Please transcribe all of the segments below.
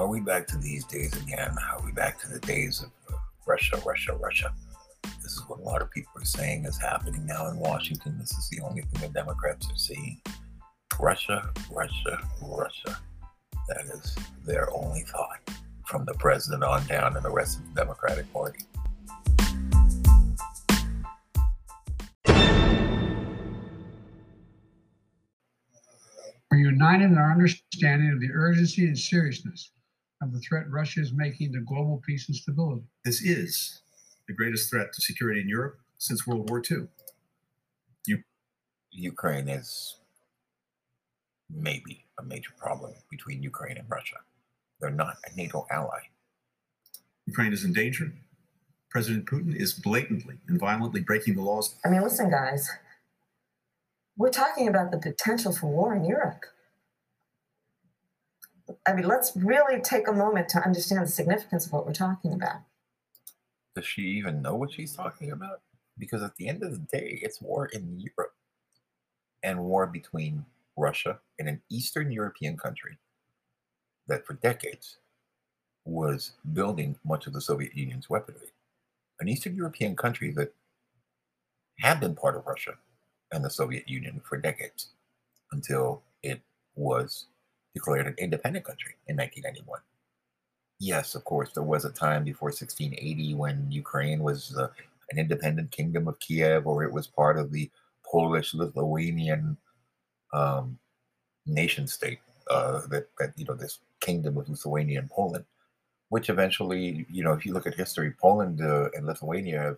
Are we back to these days again? Are we back to the days of Russia, Russia, Russia? This is what a lot of people are saying is happening now in Washington. This is the only thing the Democrats are seeing. Russia, Russia, Russia. That is their only thought from the president on down and the rest of the Democratic Party. We're united in our understanding of the urgency and seriousness of the threat Russia is making to global peace and stability. This is the greatest threat to security in Europe since World War II. You, Ukraine is maybe a major problem between Ukraine and Russia. They're not a NATO ally. Ukraine is in danger. President Putin is blatantly and violently breaking the laws. I mean, listen, guys, we're talking about the potential for war in Europe. I mean, let's really take a moment to understand the significance of what we're talking about. Does she even know what she's talking about? Because at the end of the day, it's war in Europe and war between Russia and an Eastern European country that for decades was building much of the Soviet Union's weaponry. An Eastern European country that had been part of Russia and the Soviet Union for decades until it was declared an independent country in 1991. Yes, of course, there was a time before 1680 when Ukraine was uh, an independent kingdom of Kiev, or it was part of the Polish Lithuanian um, nation state. Uh, that, that you know this kingdom of Lithuania and Poland, which eventually, you know, if you look at history, Poland uh, and Lithuania have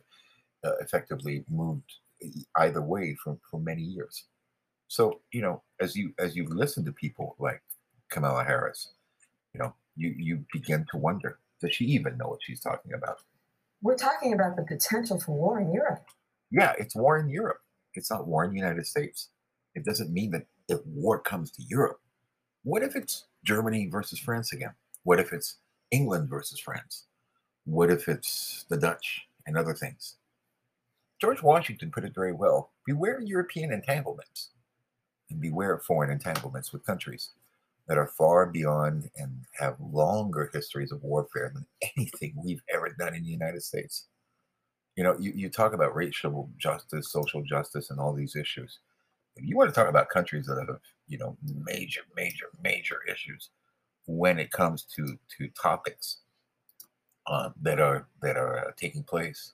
uh, effectively moved either way for, for many years. So, you know, as you as you listen to people like Kamala Harris, you know, you you begin to wonder, does she even know what she's talking about? We're talking about the potential for war in Europe. Yeah, it's war in Europe. It's not war in the United States. It doesn't mean that if war comes to Europe, what if it's Germany versus France again? What if it's England versus France? What if it's the Dutch and other things? George Washington put it very well beware European entanglements and beware of foreign entanglements with countries that are far beyond and have longer histories of warfare than anything we've ever done in the United States. You know, you, you talk about racial justice, social justice, and all these issues. If you want to talk about countries that have, you know, major, major, major issues when it comes to to topics um, that are that are uh, taking place,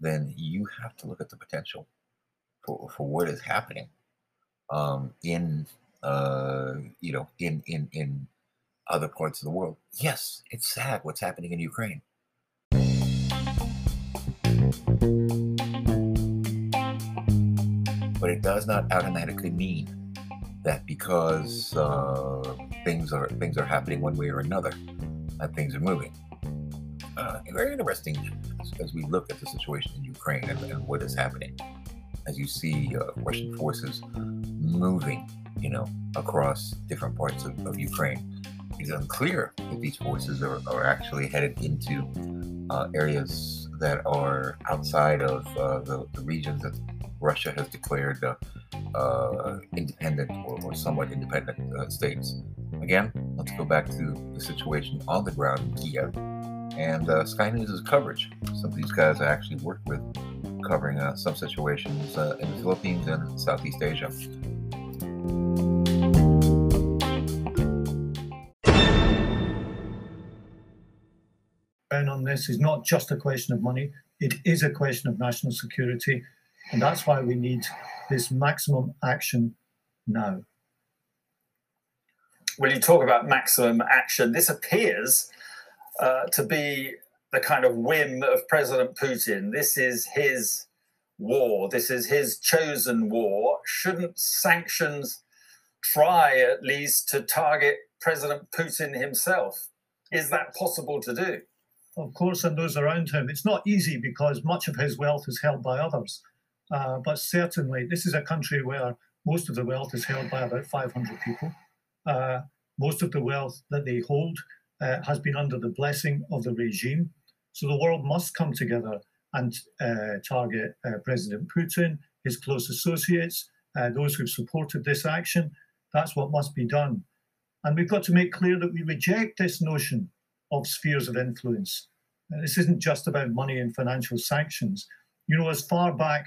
then you have to look at the potential for, for what is happening um, in uh, you know in in in other parts of the world. Yes, it's sad what's happening in Ukraine. But it does not automatically mean that because uh, things are things are happening one way or another, that things are moving. Uh, very interesting as we look at the situation in Ukraine and, and what is happening. As you see uh, Russian forces moving, you know, across different parts of, of Ukraine, it's unclear if these forces are, are actually headed into uh, areas that are outside of uh, the, the regions that Russia has declared uh, uh, independent or, or, somewhat independent uh, states. Again, let's go back to the situation on the ground in Kiev and uh, Sky News' coverage. Some of these guys I actually worked with covering some situations in the Philippines and Southeast Asia. On this is not just a question of money, it is a question of national security. And that's why we need this maximum action now. When you talk about maximum action, this appears uh, to be the kind of whim of President Putin. This is his war. This is his chosen war. Shouldn't sanctions try at least to target President Putin himself? Is that possible to do? Of course, and those around him. It's not easy because much of his wealth is held by others. Uh, but certainly, this is a country where most of the wealth is held by about 500 people. Uh, most of the wealth that they hold uh, has been under the blessing of the regime. So the world must come together and uh, target uh, President Putin, his close associates, uh, those who've supported this action. That's what must be done. And we've got to make clear that we reject this notion of spheres of influence. This isn't just about money and financial sanctions. You know, as far back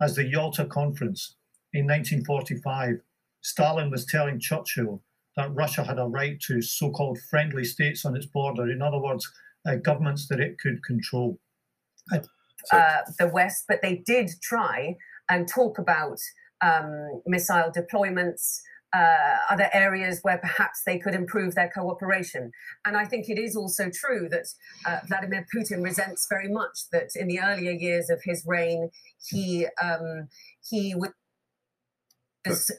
as the Yalta Conference in 1945, Stalin was telling Churchill that Russia had a right to so called friendly states on its border. In other words, uh, governments that it could control. Uh, the West, but they did try and talk about um, missile deployments, uh, other areas where perhaps they could improve their cooperation. And I think it is also true that uh, Vladimir Putin resents very much that in the earlier years of his reign, he um, he was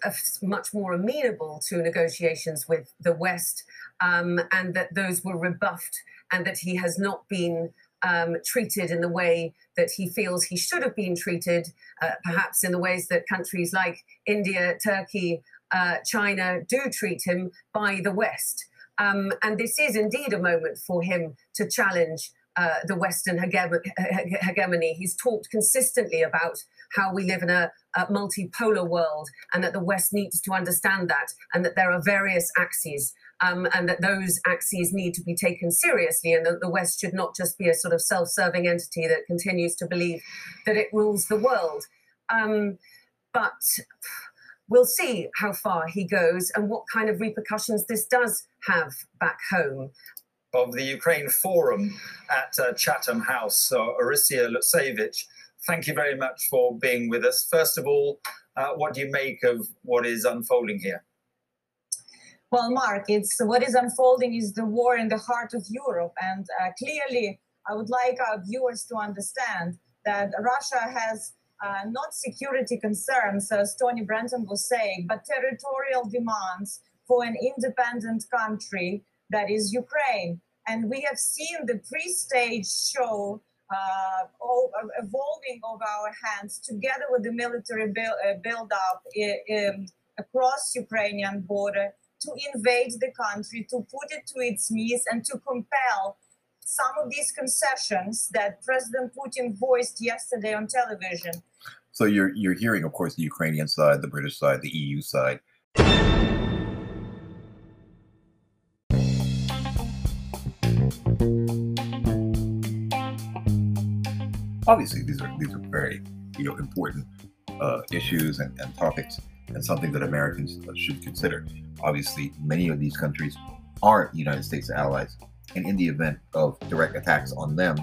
much more amenable to negotiations with the West, um, and that those were rebuffed, and that he has not been um, treated in the way that he feels he should have been treated, uh, perhaps in the ways that countries like India, Turkey, uh, China do treat him by the West. Um, and this is indeed a moment for him to challenge uh, the Western hegemony. He's talked consistently about how we live in a, a, multipolar world and that the West needs to understand that and that there are various axes um, and that those axes need to be taken seriously and that the West should not just be a sort of self serving entity that continues to believe that it rules the world. Um, but we'll see how far he goes and what kind of repercussions this does have back home. Of the Ukraine Forum at uh, Chatham House, so Orysia Lutsevich, thank you very much for being with us. First of all, uh, what do you make of what is unfolding here? Well, Mark, it's what is unfolding is the war in the heart of Europe, and uh, clearly, I would like our viewers to understand that Russia has uh, not security concerns, as Tony Brenton was saying, but territorial demands for an independent country that is Ukraine. And we have seen the pre-stage show uh, uh, evolving of our hands together with the military uh, build-up um, across Ukrainian border to invade the country, to put it to its knees, and to compel some of these concessions that President Putin voiced yesterday on television. So you're you're hearing, of course, the Ukrainian side, the British side, the EU side. Obviously, these are these are very you know important uh, issues and, and topics, and something that Americans should consider. Obviously, many of these countries aren't United States allies and in the event of direct attacks on them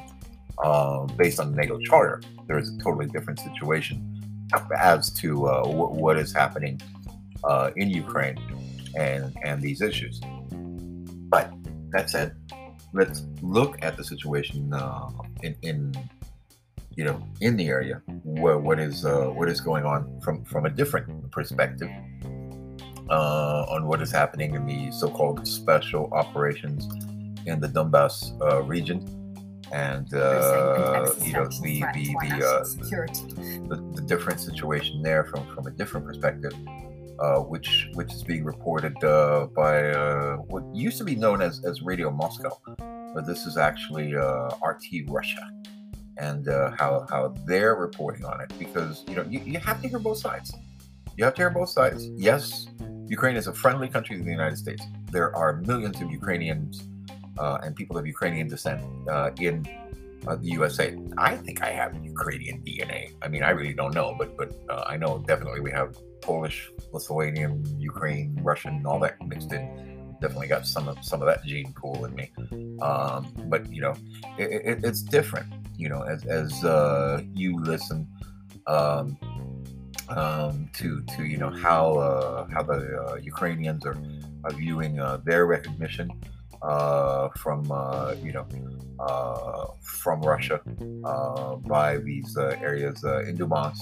um, based on the NATO charter, there is a totally different situation as to uh, w- what is happening uh, in Ukraine and and these issues. But that said, let's look at the situation uh, in, in you know in the area where what is uh, what is going on from from a different perspective uh, on what is happening in the so-called special operations in the Donbass uh, region, and uh, you know the the the, uh, the, the different situation there from from a different perspective, uh, which which is being reported uh, by uh, what used to be known as as Radio Moscow, but this is actually RT Russia, and how how they're reporting on it because you know you, you have to hear both sides. You have to hear both sides. Yes, Ukraine is a friendly country to the United States. There are millions of Ukrainians uh, and people of Ukrainian descent uh, in uh, the USA. I think I have Ukrainian DNA. I mean, I really don't know, but but uh, I know definitely we have Polish, Lithuanian, Ukraine, Russian, all that mixed in. Definitely got some of some of that gene pool in me. Um, but you know, it, it, it's different. You know, as as uh, you listen. Um, um, to to you know how uh, how the Ukrainians are, are viewing their recognition uh, from uh, you know uh, from Russia uh, by these uh, areas in Donbass,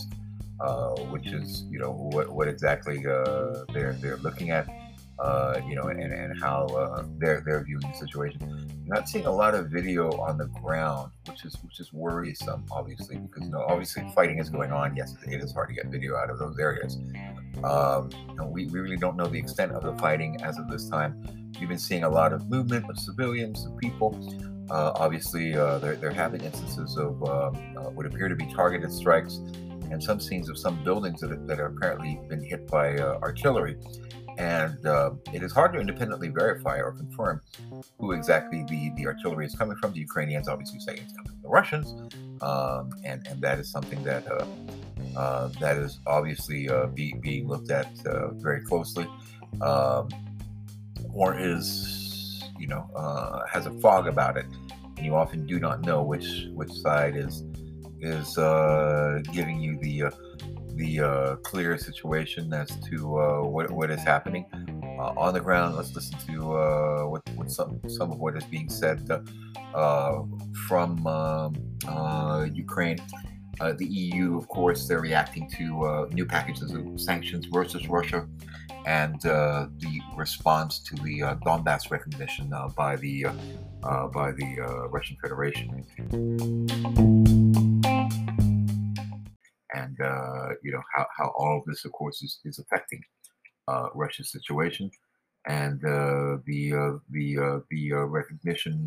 which is you know what, what exactly they're they're looking at. You know, and, and how they're they're viewing the situation. Not seeing a lot of video on the ground, which is which is worrisome, obviously, because you know, obviously fighting is going on. Yes, it is hard to get video out of those areas. Um, and we, we really don't know the extent of the fighting as of this time. We've been seeing a lot of movement of civilians and people. Uh, obviously, uh, there, there have been instances of um, uh, what appear to be targeted strikes and some scenes of some buildings that, that have apparently been hit by uh, artillery. And uh, it is hard to independently verify or confirm who exactly the, the artillery is coming from. The Ukrainians obviously say it's coming from the Russians, um, and and that is something that uh, uh, that is obviously uh, be, being looked at uh, very closely, um, or is you know uh, has a fog about it, and you often do not know which which side is is giving you the the uh, clear situation as to uh, what what is happening uh, on the ground. Let's listen to uh, what, what some some of what is being said uh, from um, Ukraine. the EU, of course, they're reacting to new packages of sanctions versus Russia, and the response to the Donbass recognition by the by the Russian Federation and uh, you know how, how all of this, of course, is, is affecting uh, Russia's situation, and uh, the uh, the uh, the uh, recognition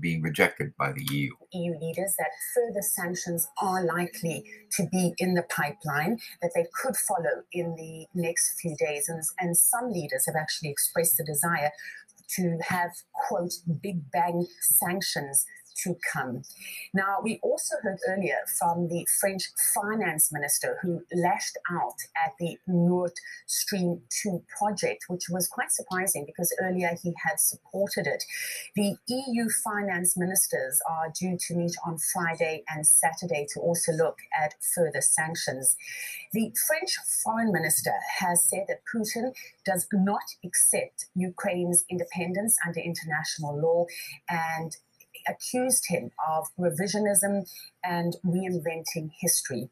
being rejected by the EU. EU leaders that further sanctions are likely to be in the pipeline, that they could follow in the next few days, and, and some leaders have actually expressed the desire to have quote big bang sanctions to come. Now, we also heard earlier from the French finance minister who lashed out at the Nord Stream 2 project, which was quite surprising because earlier he had supported it. The EU finance ministers are due to meet on Friday and Saturday to also look at further sanctions. The French foreign minister has said that Putin does not accept Ukraine's independence under international law and accused him of revisionism and reinventing history.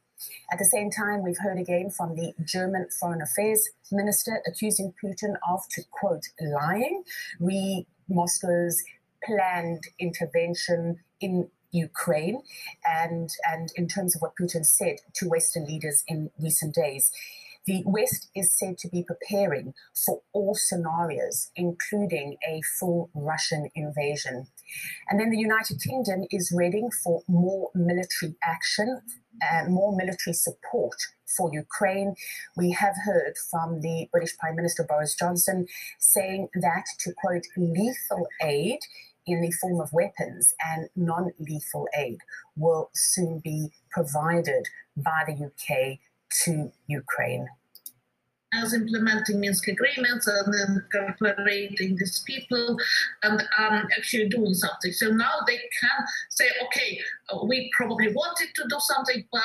At the same time, we've heard again from the German Foreign Affairs Minister accusing Putin of, to quote, lying, re Moscow's planned intervention in Ukraine and, and in terms of what Putin said to Western leaders in recent days. The West is said to be preparing for all scenarios, including a full Russian invasion. And then the United Kingdom is ready for more military action, uh, more military support for Ukraine. We have heard from the British Prime Minister Boris Johnson saying that, to quote, lethal aid in the form of weapons and non lethal aid will soon be provided by the UK to Ukraine as implementing Minsk agreements and incorporating these people and um, actually doing something. So now they can say, okay, we probably wanted to do something, but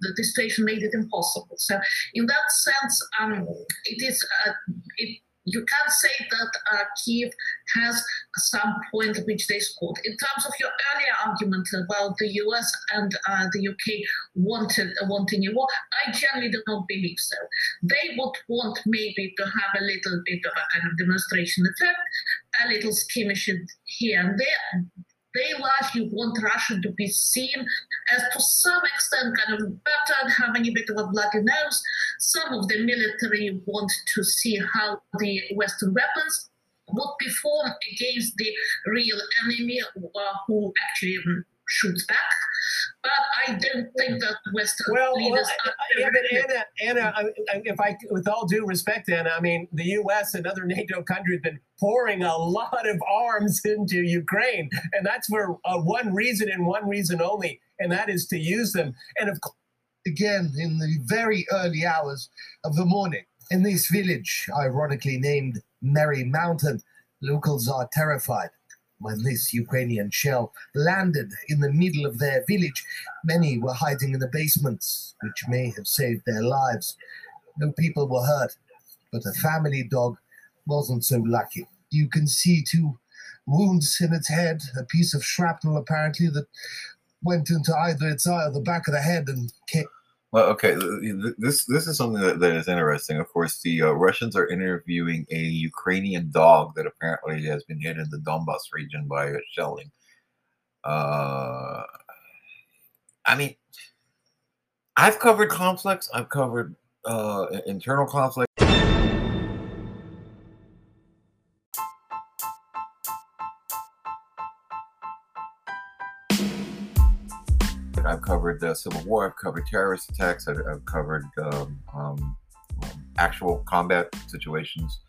the situation made it impossible. So in that sense, um, it is uh, it you can't say that uh, Kiev has some point which they scored. In terms of your earlier argument about the US and uh, the UK wanted wanting a war, I generally do not believe so. They would want maybe to have a little bit of a kind of demonstration effect, a little skirmishes here and there they largely want Russia to be seen as, to some extent, kind of battered, having a bit of a bloody nose. Some of the military want to see how the Western weapons would perform against the real enemy uh, who actually shoots back. But I don't think that Western well, leaders well, yeah, but Anna, Anna, if I, with all due respect, Anna, I mean, the U.S. and other NATO countries have been pouring a lot of arms into Ukraine, and that's for uh, one reason and one reason only, and that is to use them. And of course, again, in the very early hours of the morning, in this village, ironically named Merry Mountain, locals are terrified when this Ukrainian shell landed in the middle of their village, many were hiding in the basements, which may have saved their lives. No people were hurt, but a family dog wasn't so lucky. You can see two wounds in its head, a piece of shrapnel apparently that went into either eye or the back of the head and kicked. well, okay, this this is something that, that is interesting. Of course, the uh, Russians are interviewing a Ukrainian dog that apparently has been hit in the Donbas region by a shelling. Uh, I mean, I've covered conflicts. I've covered uh, internal conflict. Covered the Civil War. I've covered terrorist attacks. I've, I've covered um, um, actual combat situations.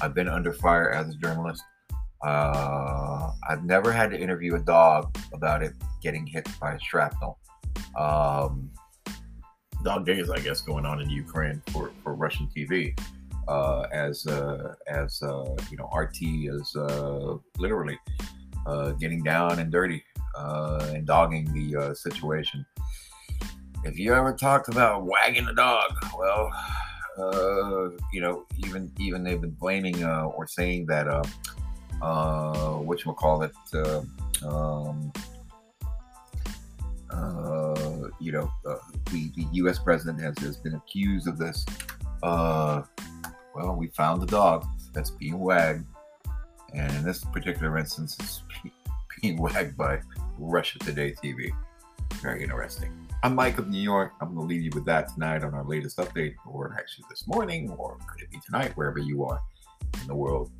I've been under fire as a journalist. Uh, I've never had to interview a dog about it getting hit by shrapnel. Um, dog days, I guess, going on in Ukraine for, for Russian TV. Uh, as uh, as uh, you know, RT is uh, literally uh, getting down and dirty uh, and dogging the uh, situation. If you ever talked about wagging a dog, well, uh, you know, even even they've been blaming uh, or saying that uh, uh, what call it, uh, um, uh, you know, uh, the the U.S. president has, has been accused of this. Uh, well, we found the dog that's being wagged, and in this particular instance, it's being wagged by Russia Today TV. Very interesting. I'm Mike of New York. I'm going to leave you with that tonight on our latest update, or actually this morning, or could it be tonight, wherever you are in the world,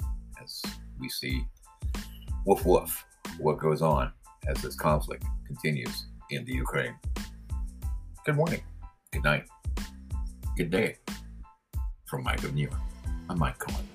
as we see woof woof what goes on as this conflict continues in the Ukraine. Good morning, good night, good day from Mike of New York. I'm Mike Cohen.